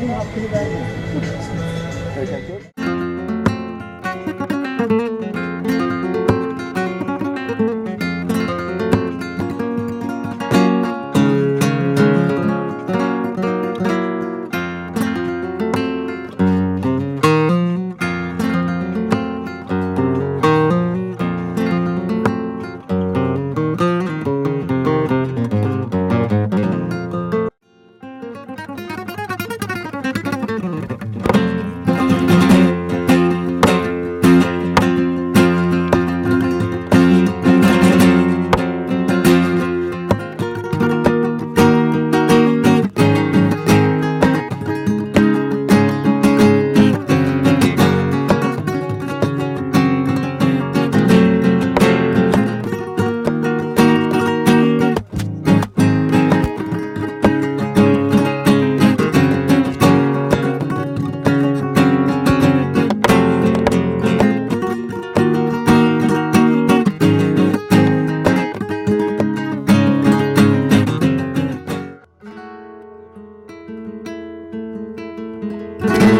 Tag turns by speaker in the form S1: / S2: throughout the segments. S1: kişinin hakkını vermiyor. Teşekkür Thank you.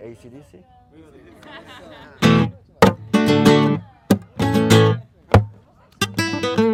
S1: É isso No. ACDC? Thank you.